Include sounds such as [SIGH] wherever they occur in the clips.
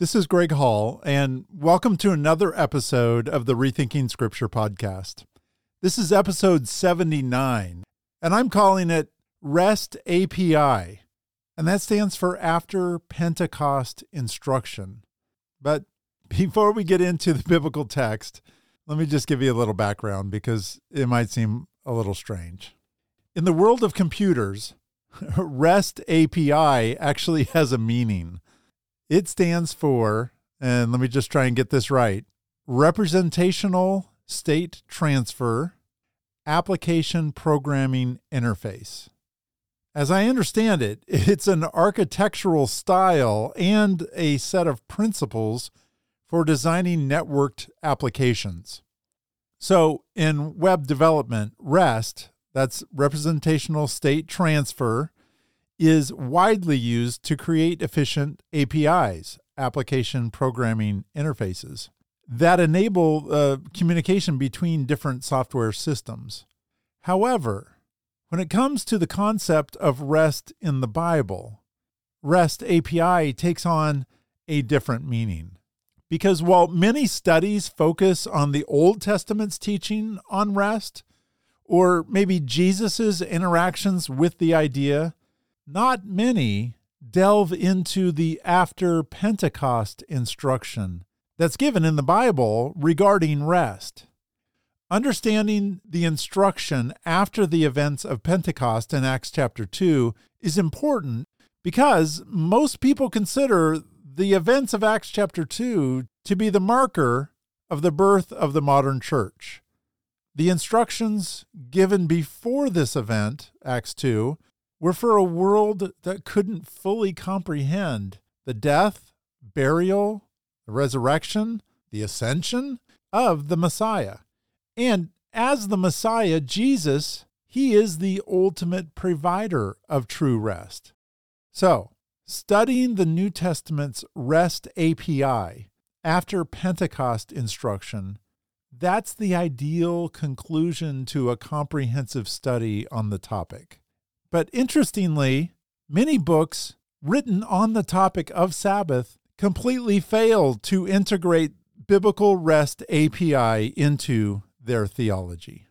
This is Greg Hall, and welcome to another episode of the Rethinking Scripture podcast. This is episode 79, and I'm calling it REST API, and that stands for After Pentecost Instruction. But [LAUGHS] before we get into the biblical text, let me just give you a little background because it might seem a little strange. In the world of computers, [LAUGHS] REST API actually has a meaning. It stands for, and let me just try and get this right Representational State Transfer Application Programming Interface. As I understand it, [LAUGHS] it's an architectural style and a set of principles for designing networked applications. So, in web development, REST, that's representational state transfer, is widely used to create efficient APIs, application programming interfaces, that enable uh, communication between different software systems. However, when it comes to the concept of REST in the Bible, REST API takes on a different meaning. Because while many studies focus on the Old Testament's teaching on rest, or maybe Jesus' interactions with the idea, not many delve into the after Pentecost instruction that's given in the Bible regarding rest. Understanding the instruction after the events of Pentecost in Acts chapter 2 is important because most people consider the events of Acts chapter 2 to be the marker of the birth of the modern church. The instructions given before this event, Acts 2, were for a world that couldn't fully comprehend the death, burial, the resurrection, the ascension of the Messiah. And as the Messiah, Jesus, he is the ultimate provider of true rest. So, studying the New Testament's REST API after Pentecost instruction, that's the ideal conclusion to a comprehensive study on the topic. But interestingly, many books written on the topic of Sabbath completely failed to integrate biblical REST API into their theology.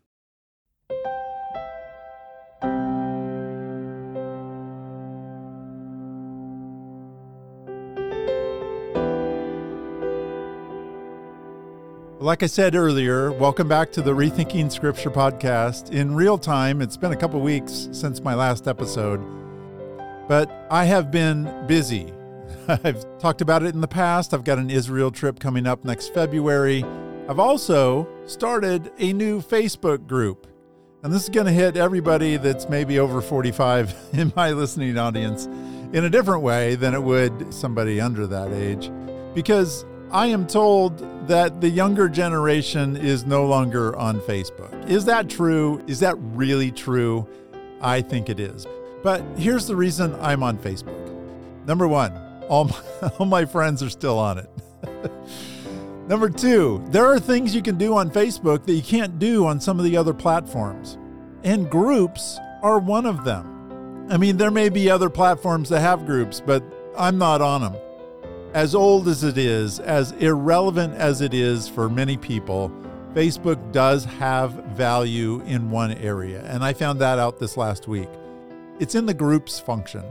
Like I said earlier, welcome back to the Rethinking Scripture podcast. In real time, it's been a couple weeks since my last episode, but I have been busy. [LAUGHS] I've talked about it in the past. I've got an Israel trip coming up next February. I've also started a new Facebook group, and this is going to hit everybody that's maybe over 45 [LAUGHS] in my listening audience in a different way than it would somebody under that age because I am told that the younger generation is no longer on Facebook. Is that true? Is that really true? I think it is. But here's the reason I'm on Facebook. Number one, all my, [LAUGHS] all my friends are still on it. [LAUGHS] Number two, there are things you can do on Facebook that you can't do on some of the other platforms. And groups are one of them. I mean, there may be other platforms that have groups, but I'm not on them as old as it is, as irrelevant as it is for many people, Facebook does have value in one area. And I found that out this last week. It's in the groups function.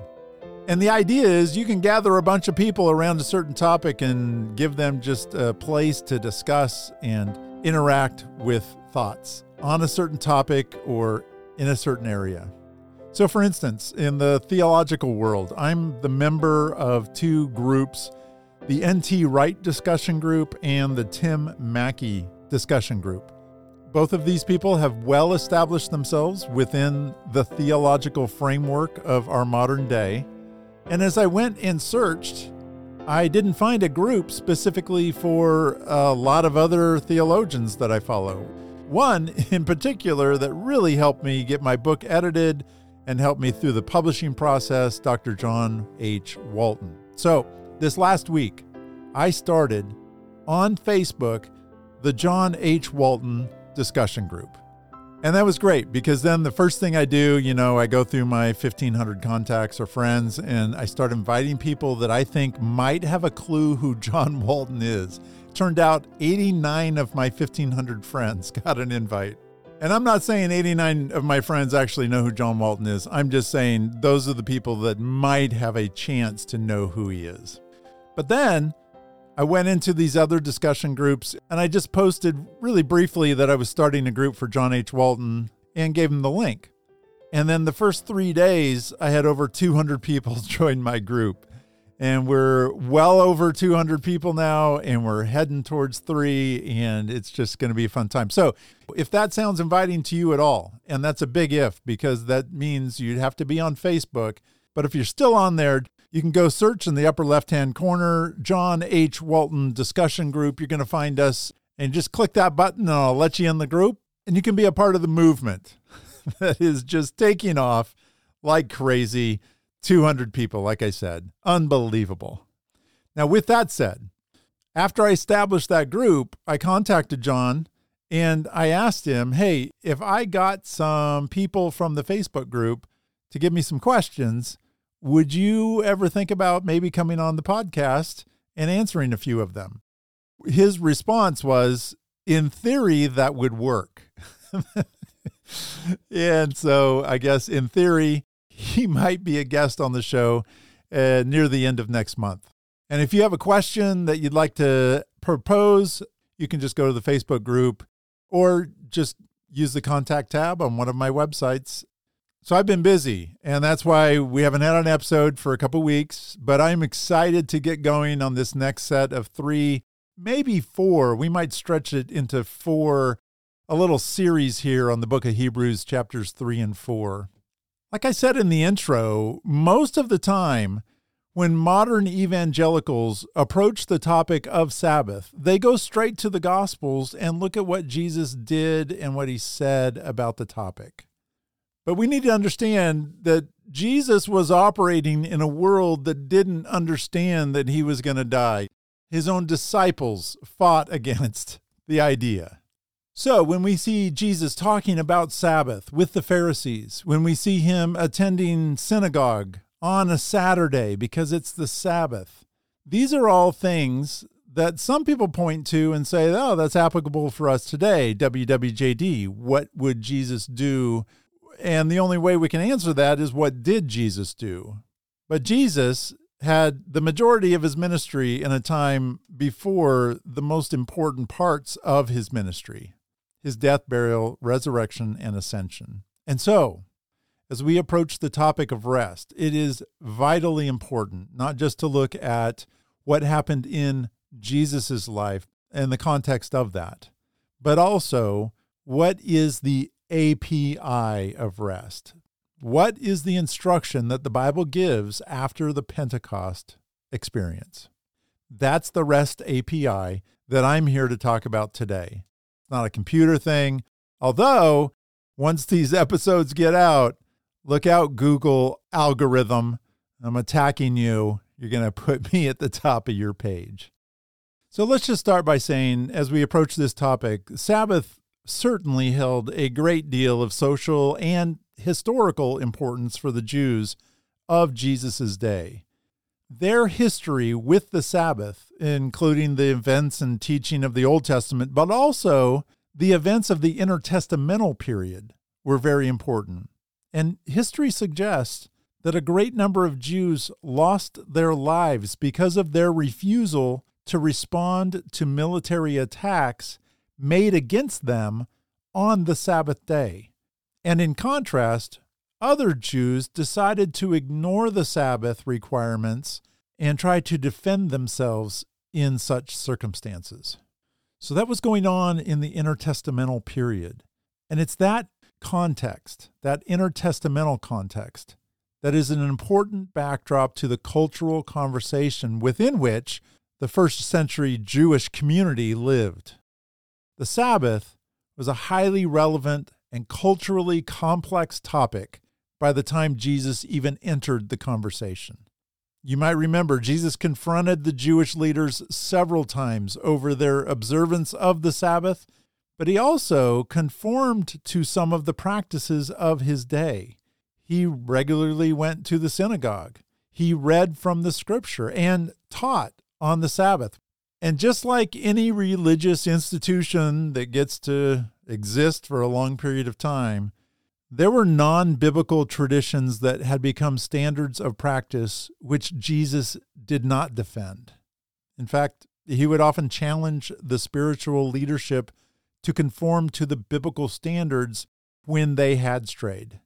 And the idea is you can gather a bunch of people around a certain topic and give them just a place to discuss and interact with thoughts on a certain topic or in a certain area. So, for instance, in the theological world, I'm the member of two groups the N.T. Wright discussion group and the Tim Mackie discussion group. Both of these people have well established themselves within the theological framework of our modern day. And as I went and searched, I didn't find a group specifically for a lot of other theologians that I follow. One in particular that really helped me get my book edited and helped me through the publishing process, Dr. John H. Walton. So, this last week, I started on Facebook the John H. Walton discussion group. And that was great because then the first thing I do, you know, I go through my 1500 contacts or friends and I start inviting people that I think might have a clue who [LAUGHS] John Walton is. Turned out 89 of my 1500 friends [LAUGHS] got an invite. And I'm not saying 89 of my friends actually know who John Walton is. I'm just saying those are the people that might have a chance to know who he is. But then I went into these other discussion groups and I just posted really briefly that I was starting a group for John H. Walton and gave him the link. And then the first three days, I had over 200 people [LAUGHS] join my group. And we're well over 200 people now, and we're heading towards three, and it's just going to be a fun time. So, if that sounds inviting to you at all, and that's a big if because that means you'd have to be on Facebook. But if you're still on there, you can go search in the upper left hand corner, John H. Walton discussion group. You're going to find us and just click that button and I'll let you in the group and you can be a part of the movement [LAUGHS] that is just taking off like crazy. 200 people, like I said, unbelievable. Now, with that said, after I established that group, I contacted John and I asked him, hey, if I got some people from the Facebook group to give me some questions, would you ever think about maybe coming on the podcast and answering a few of them? His response was, in theory, that would work. [LAUGHS] and so I guess in theory, he might be a guest on the show uh, near the end of next month. And if you have a question that you'd like to propose, you can just go to the Facebook group or just use the contact tab on one of my websites so I've been busy, and that's why we haven't had an episode for a couple weeks. But I'm excited to get going on this next set of three, maybe four. We might stretch it into four, a little series here on the book of Hebrews, chapters three and four. Like I said in the intro, most of the time, when modern evangelicals approach the topic of Sabbath, they go straight to the Gospels and look at what Jesus did and what he said about the topic. But we need to understand that Jesus was operating in a world that didn't understand that he was going to die. His own disciples fought [LAUGHS] against the idea. So, when we see Jesus talking about Sabbath with the Pharisees, when we see him attending synagogue on a Saturday because it's the Sabbath, these are all things that some people point to and say, oh, that's applicable for us today. WWJD, what would Jesus do and the only way we can answer that is what did Jesus do? But Jesus had the majority of his ministry in a time before the most important parts of his ministry his death, burial, resurrection, and ascension. And so, as we approach the topic of rest, it is vitally important not just to look at what happened in Jesus' life and the context of that, but also what is the API of rest. What is the instruction that the Bible gives after the Pentecost experience? That's the REST API that I'm here to talk about today. It's not a computer thing, although once these episodes get out, look out, Google algorithm. I'm attacking you. You're going to put me at the top of your page. So let's just start by saying, as we approach this topic, Sabbath certainly held a great deal of social and historical importance for the Jews of Jesus' day. Their history with the Sabbath, including the events and teaching of the Old Testament, but also the events of the intertestamental period, were very important. And history suggests that a great number of Jews lost their lives because of their refusal to respond to military attacks made against them on the Sabbath day. And in contrast, other Jews decided to ignore the Sabbath requirements and try to defend themselves in such circumstances. So that was going on in the intertestamental period. And it's that context, that intertestamental context, that is an important backdrop to the cultural conversation within which the first century Jewish community lived. The Sabbath was a highly relevant and culturally complex topic by the time Jesus even entered the conversation. You might remember Jesus confronted the Jewish leaders several times over their observance of the Sabbath, but he also conformed to some of the practices of his day. He regularly went to the synagogue. He read from the scripture and taught on the Sabbath. And just like any religious institution that gets to exist for a long period of time, there were non biblical traditions that had become standards of practice which Jesus did not defend. In fact, he would often challenge the spiritual leadership to conform to the biblical standards when they had strayed.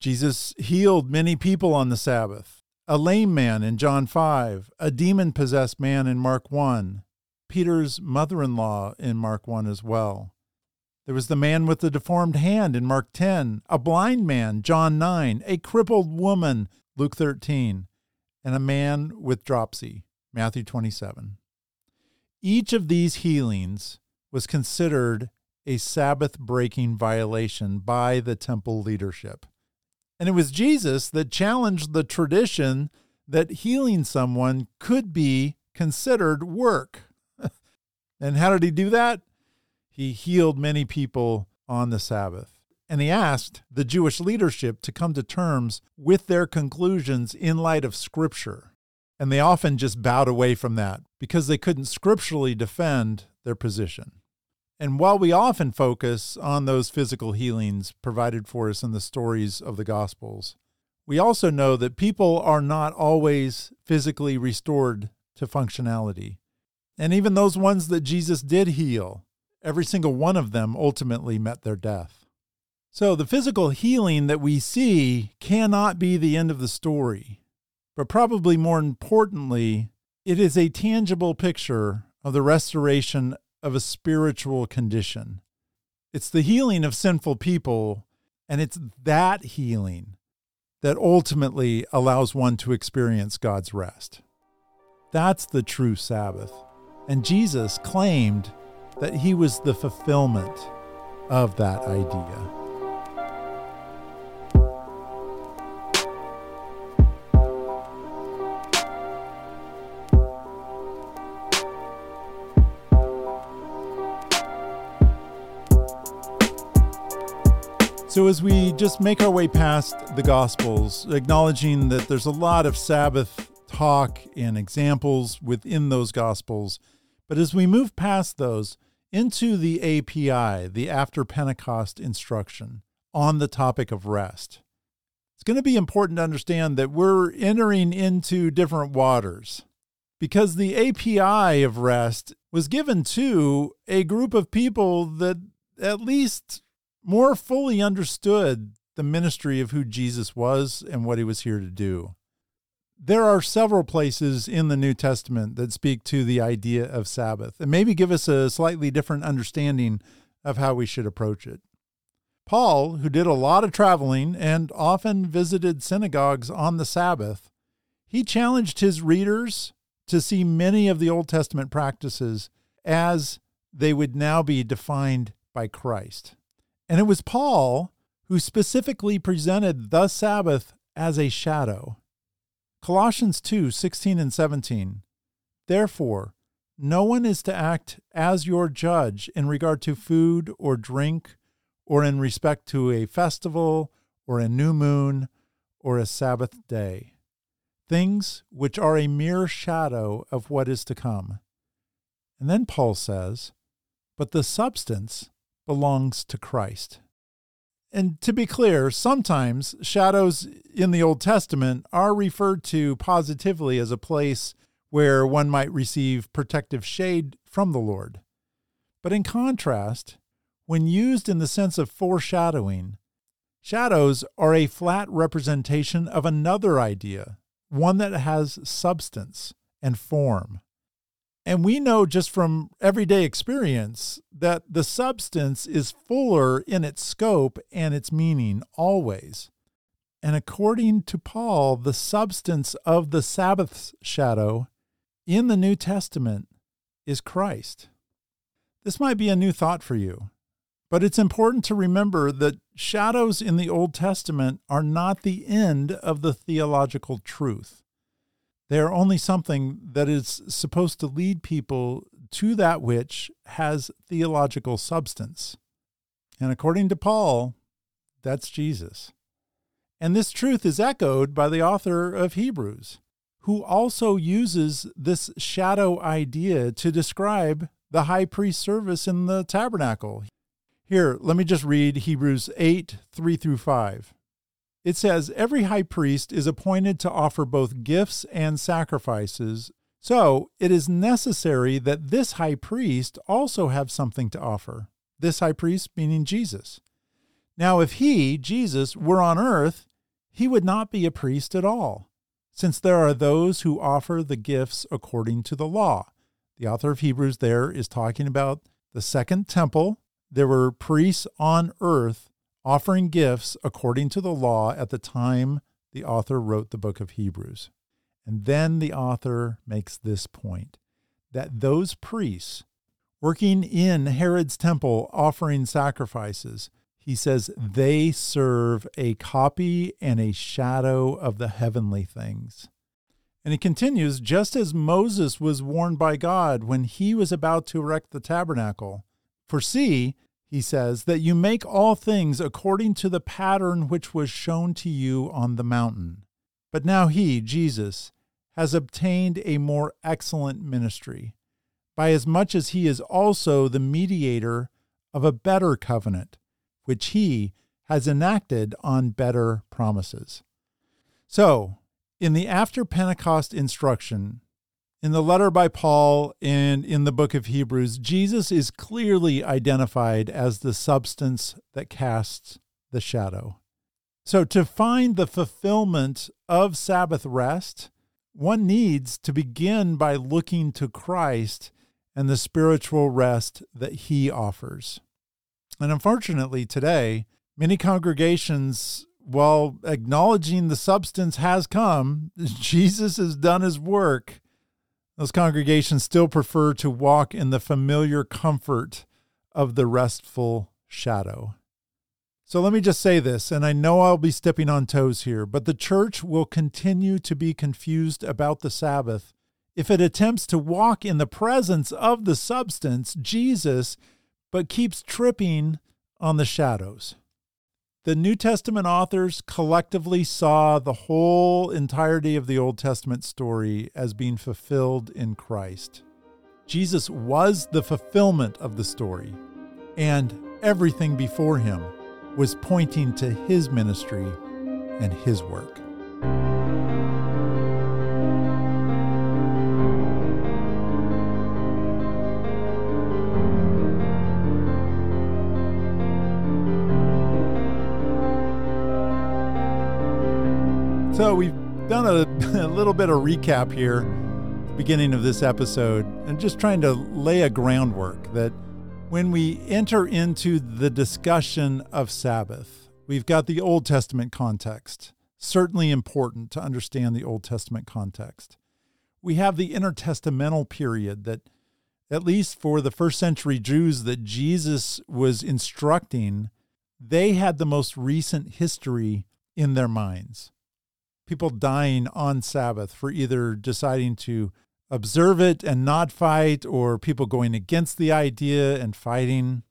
Jesus healed many people on the Sabbath a lame man in John 5, a demon possessed man in Mark 1, Peter's mother in law in Mark 1 as well. There was the man with the deformed hand in Mark 10, a blind man, John 9, a crippled woman, Luke 13, and a man with dropsy, Matthew 27. Each of these healings was considered a Sabbath breaking violation by the temple leadership. And it was Jesus that challenged the tradition that healing someone could be considered work. [LAUGHS] and how did he do that? He healed many people on the Sabbath. And he asked the Jewish leadership to come to terms with their conclusions in light of Scripture. And they often just bowed away from that because they couldn't scripturally defend their position. And while we often focus on those physical healings provided for us in the stories of the Gospels, we also know that people are not always physically restored to functionality. And even those ones that Jesus did heal, every single one of them ultimately met their death. So the physical healing that we see cannot be the end of the story. But probably more importantly, it is a tangible picture of the restoration of a spiritual condition. It's the healing of sinful people, and it's that healing that ultimately allows one to experience God's rest. That's the true Sabbath. And Jesus claimed that he was the fulfillment of that idea. So, as we just make our way past the Gospels, acknowledging that there's a lot of Sabbath talk and examples within those Gospels, but as we move past those into the API, the after Pentecost instruction on the topic of rest, it's going to be important to understand that we're entering into different waters because the API of rest was given to a group of people that at least more fully understood the ministry of who Jesus was and what he was here to do. There are several places in the New Testament that speak to the idea of Sabbath and maybe give us a slightly different understanding of how we should approach it. Paul, who did a lot of traveling and often visited synagogues on the Sabbath, he challenged his readers to see many of the Old Testament practices as they would now be defined by Christ. And it was Paul who specifically presented the Sabbath as a shadow. Colossians 2 16 and 17. Therefore, no one is to act as your judge in regard to food or drink, or in respect to a festival, or a new moon, or a Sabbath day, things which are a mere shadow of what is to come. And then Paul says, But the substance belongs to Christ. And to be clear, sometimes shadows in the Old Testament are referred to positively as a place where one might receive protective shade from the Lord. But in contrast, when used in the sense of foreshadowing, shadows are a flat representation of another idea, one that has substance and form. And we know just from everyday experience that the substance is fuller in its scope and its meaning always. And according to Paul, the substance of the Sabbath's shadow in the New Testament is Christ. This might be a new thought for you, but it's important to remember that shadows in the Old Testament are not the end of the theological truth. They are only something that is supposed to lead people to that which has theological substance. And according to Paul, that's Jesus. And this truth is echoed by the author of Hebrews, who also uses this shadow idea to describe the high priest service in the tabernacle. Here, let me just read Hebrews 8 3 through 5. It says, Every high priest is appointed to offer both gifts and sacrifices. So it is necessary that this high priest also have something to offer. This high priest meaning Jesus. Now, if he, Jesus, were on earth, he would not be a priest at all, since there are those who offer the gifts according to the law. The author of Hebrews there is talking about the second temple. There were priests on earth offering gifts according to the law at the time the author wrote the book of Hebrews. And then the author makes this point that those priests working in Herod's temple offering sacrifices, he says they serve a copy and a shadow of the heavenly things. And he continues just as Moses was warned by God when he was about to erect the tabernacle. For see, he says, that you make all things according to the pattern which was shown to you on the mountain. But now he, Jesus, has obtained a more excellent ministry, by as much as he is also the mediator of a better covenant, which he has enacted on better promises. So, in the after Pentecost instruction, in the letter by Paul and in the book of Hebrews, Jesus is clearly identified as the substance that casts the shadow. So, to find the fulfillment of Sabbath rest, one needs to begin by looking to Christ and the spiritual rest that he offers. And unfortunately, today, many congregations while acknowledging the substance has come, [LAUGHS] Jesus has done his work, those congregations still prefer to walk in the familiar comfort of the restful shadow. So let me just say this, and I know I'll be stepping on toes here, but the church will continue to be confused about the Sabbath if it attempts to walk in the presence of the substance, Jesus, but keeps tripping on the shadows the New Testament authors collectively saw the whole entirety of the Old Testament story as being fulfilled in Christ. Jesus was the fulfillment of the story, and everything before him was pointing to his ministry and his work. So we've done a, [LAUGHS] a, little bit of recap here, beginning of this episode, and just trying to lay a groundwork that when we enter into the discussion of Sabbath, we've got the Old Testament context. Certainly important to understand the Old Testament context. We have the intertestamental period that, at least for the first century Jews that Jesus was instructing, they had the most recent history in their minds people dying on Sabbath for either deciding to observe it and not fight, or people going against the idea and fighting.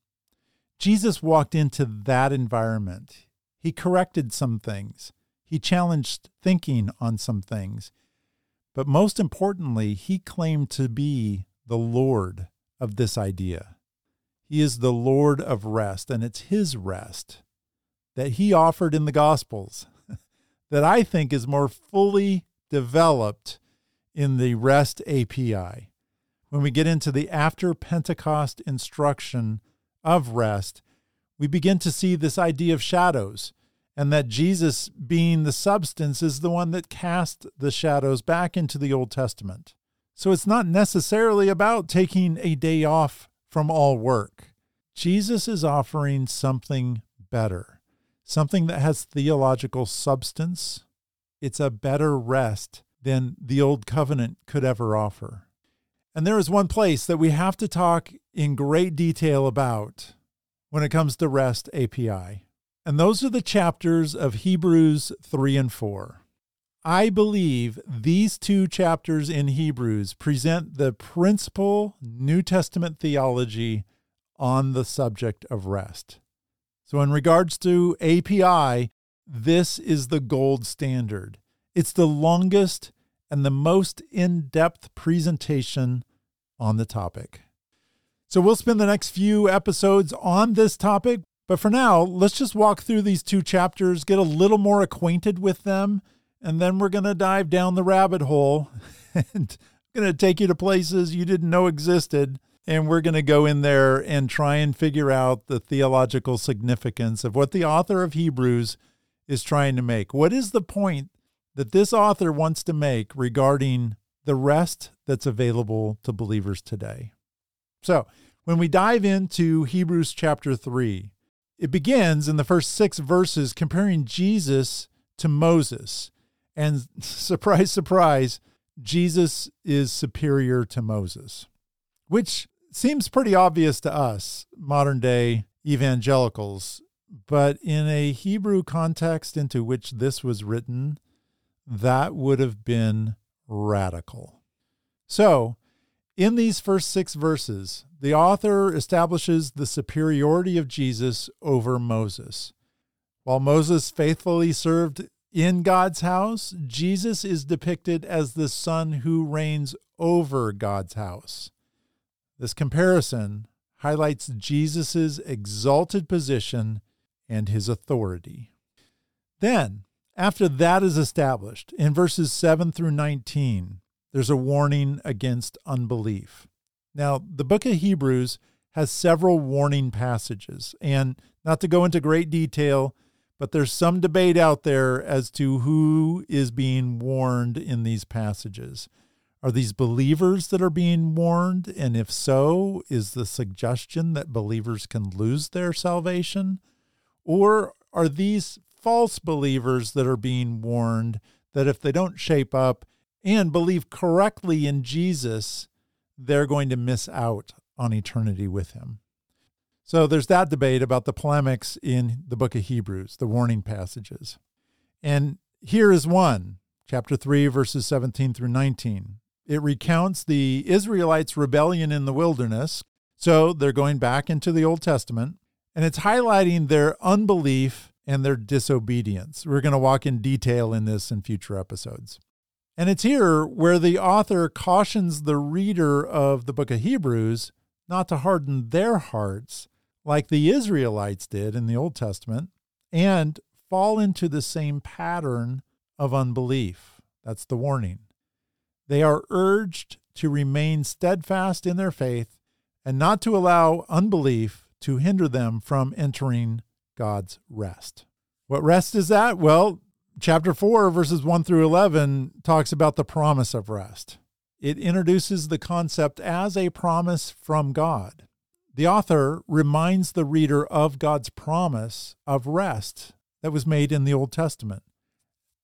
Jesus walked into that environment. He corrected some things, he challenged thinking on some things. But most importantly, he claimed to be the Lord of this idea. He is the Lord of rest, and it's his rest that he offered in the Gospels that I think is more fully developed in the REST API. When we get into the after Pentecost instruction of REST, we begin to see this idea of shadows and that Jesus, being the substance, is the one that cast the shadows back into the Old Testament. So it's not necessarily about taking a day off from all work. Jesus is offering something better something that has theological substance, it's a better rest than the old covenant could ever offer. And there is one place that we have to talk in great detail about when it comes to REST API. And those are the chapters of Hebrews 3 and 4. I believe these two chapters in Hebrews present the principal New Testament theology on the subject of rest. So, in regards to API, this is the gold standard. It's the longest and the most in depth presentation on the topic. So, we'll spend the next few episodes on this topic, but for now, let's just walk through these two chapters, get a little more acquainted with them, and then we're going to dive down the rabbit hole [LAUGHS] and going to take you to places you didn't know existed. And we're going to go in there and try and figure out the theological significance of what the author of Hebrews is trying to make. What is the point that this author wants to make regarding the rest that's available to believers today? So, when we dive into Hebrews chapter 3, it begins in the first six verses comparing Jesus to Moses. And [LAUGHS] surprise, surprise, Jesus is superior to Moses, which seems pretty obvious to us, modern day evangelicals. But in a Hebrew context into which this was written, that would have been radical. So, in these first six verses, the author establishes the superiority of Jesus over Moses. While Moses faithfully served in God's house, Jesus is depicted as the son who reigns over God's house. This comparison highlights Jesus' exalted position and his authority. Then, after that is established, in verses 7 through 19, there's a warning against unbelief. Now, the book of Hebrews has several warning passages, and not to go into great detail, but there's some debate out there as to who is being warned in these passages. Are these believers that are being warned? And if so, is the suggestion that believers can lose their salvation? Or are these false believers that are being warned that if they don't shape up, and believe correctly in Jesus, they're going to miss out on eternity with him. So there's that debate about the polemics in the book of Hebrews, the warning passages. And here is one, chapter 3, verses 17 through 19. It recounts the Israelites' rebellion in the wilderness. So they're going back into the Old Testament, and it's highlighting their unbelief and their disobedience. We're going to walk in detail in this in future episodes. And it's here where the author cautions the reader of the book of Hebrews not to harden their hearts like the Israelites did in the Old Testament and fall into the same pattern of unbelief. That's the warning. They are urged to remain steadfast in their faith and not to allow unbelief to hinder them from entering God's rest. What rest is that? Well, chapter 4, verses 1 through 11, talks about the promise of rest. It introduces the concept as a promise from God. The author reminds the reader of God's promise of rest that was made in the Old Testament.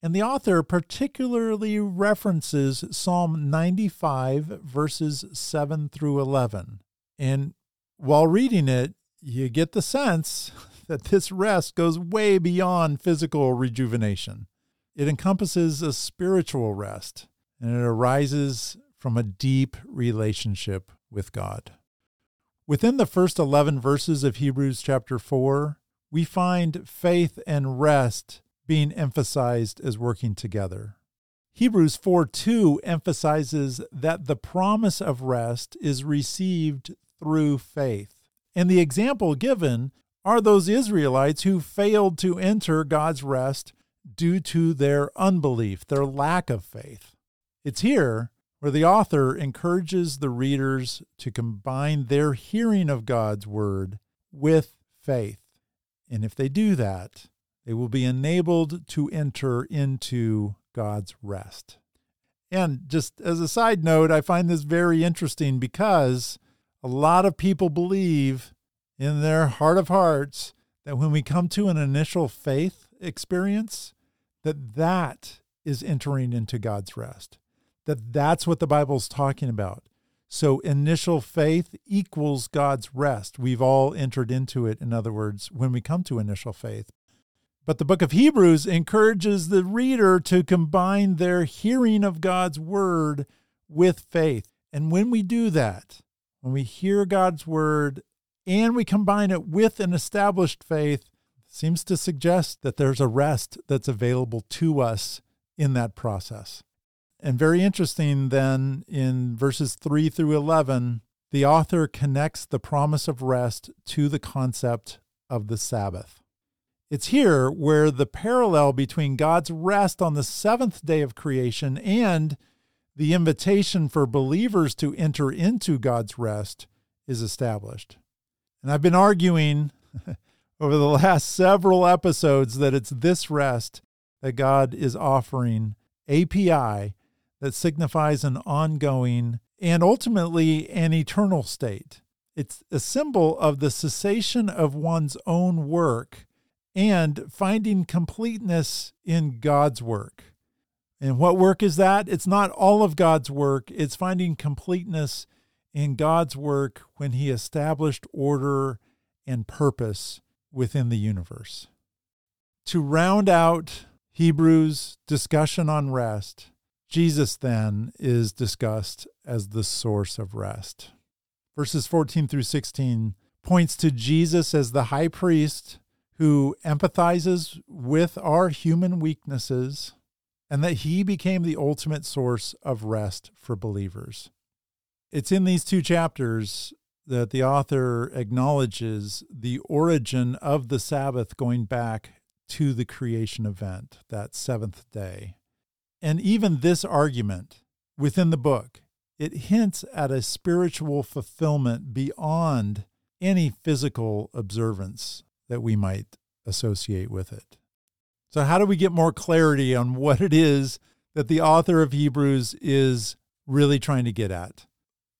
And the author particularly references Psalm 95, verses 7 through 11. And while reading it, you get the sense [LAUGHS] that this rest goes way beyond physical rejuvenation. It encompasses a spiritual rest, and it arises from a deep relationship with God. Within the first 11 verses of Hebrews chapter 4, we find faith and rest being emphasized as working together. Hebrews 4 2 emphasizes that the promise of rest is received through faith. And the example given are those Israelites who failed to enter God's rest due to their unbelief, their lack of faith. It's here where the author encourages the readers to combine their hearing of God's word with faith. And if they do that, they will be enabled to enter into God's rest. And just as a side note, I find this very interesting because a lot of people believe in their heart of hearts that when we come to an initial faith experience, that that is entering into God's rest. That that's what the Bible's talking about. So initial faith equals God's rest. We've all entered into it in other words when we come to initial faith. But the book of Hebrews encourages the reader to combine their hearing of God's word with faith. And when we do that, when we hear God's word and we combine it with an established faith, seems to suggest that there's a rest that's available to us in that process. And very interesting, then, in verses 3 through 11, the author connects the promise of rest to the concept of the Sabbath. It's here where the parallel between God's rest on the seventh day of creation and the invitation for believers to enter into God's rest is established. And I've been arguing [LAUGHS] over the last several episodes that it's this rest that God is offering, API, that signifies an ongoing and ultimately an eternal state. It's a symbol of the cessation of one's own work and finding completeness in God's work. And what work is that? It's not all of God's work, it's finding completeness in God's work when He established order and purpose within the universe. To round out Hebrews' discussion on rest, Jesus then is discussed as the source of rest. Verses 14 through 16 points to Jesus as the high priest who empathizes with our human weaknesses and that he became the ultimate source of rest for believers. It's in these two chapters that the author acknowledges the origin of the Sabbath going back to the creation event, that seventh day. And even this argument within the book, it hints at a spiritual fulfillment beyond any physical observance that we might associate with it. So, how do we get more clarity on what it is that the author of Hebrews is really trying to get at?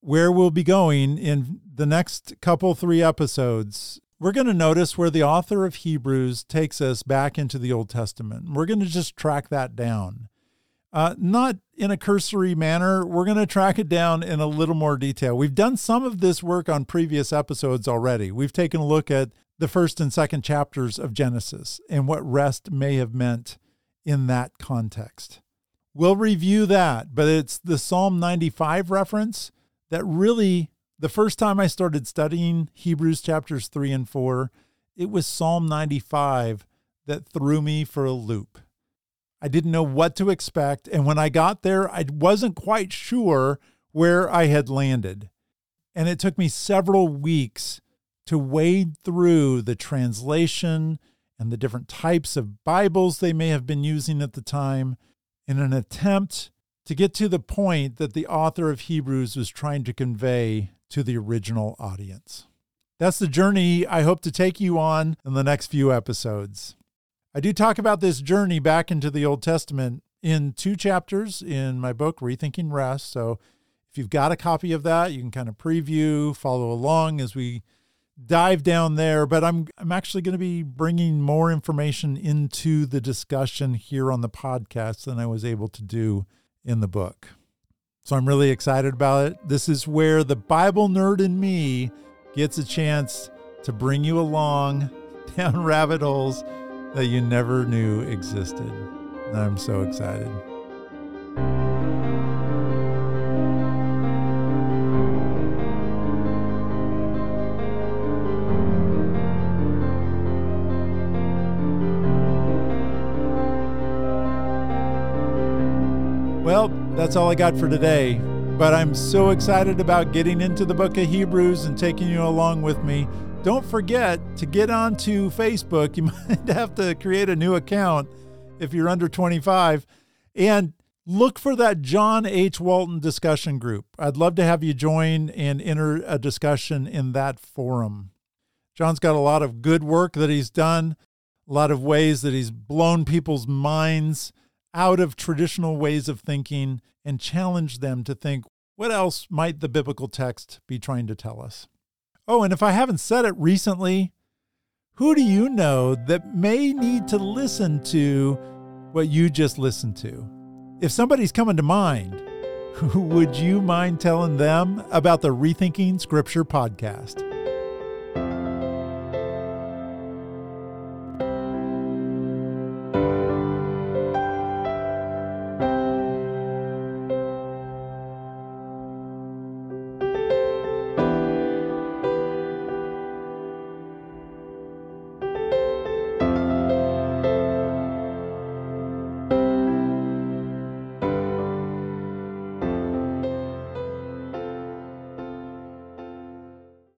Where we'll be going in the next couple, three episodes, we're going to notice where the author of Hebrews takes us back into the Old Testament. We're going to just track that down. Uh, not in a cursory manner. We're going to track it down in a little more detail. We've done some of this work on previous episodes already. We've taken a look at the first and second chapters of Genesis and what rest may have meant in that context. We'll review that, but it's the Psalm 95 reference that really, the first time I started studying Hebrews chapters 3 and 4, it was Psalm 95 that threw me for a loop. I didn't know what to expect. And when I got there, I wasn't quite sure where I had landed. And it took me several weeks to wade through the translation and the different types of Bibles they may have been using at the time in an attempt to get to the point that the author of Hebrews was trying to convey to the original audience. That's the journey I hope to take you on in the next few episodes. I do talk about this journey back into the Old Testament in two chapters in my book, Rethinking Rest. So if you've got a copy of that, you can kind of preview, follow along as we dive down there, but I'm I'm actually going to be bringing more information into the discussion here on the podcast than I was able to do in the book. So I'm really excited about it. This is where the Bible nerd in me gets a chance to bring you along [LAUGHS] down rabbit holes that you never knew existed. I'm so excited. That's all I got for today. But I'm so excited about getting into the book of Hebrews and taking you along with me. Don't forget to get onto Facebook. [LAUGHS] You might have to create a new account if you're under 25 and look for that John H. Walton discussion group. I'd love to have you join and enter a discussion in that forum. John's got a lot of good work that he's done, a lot of ways that he's blown people's minds out of traditional ways of thinking and challenge them to think what else might the biblical text be trying to tell us? Oh, and if I haven't said it recently, who do you know that may need to listen to what you just listened to? If somebody's coming to mind, [LAUGHS] would you mind telling them about the Rethinking Scripture podcast?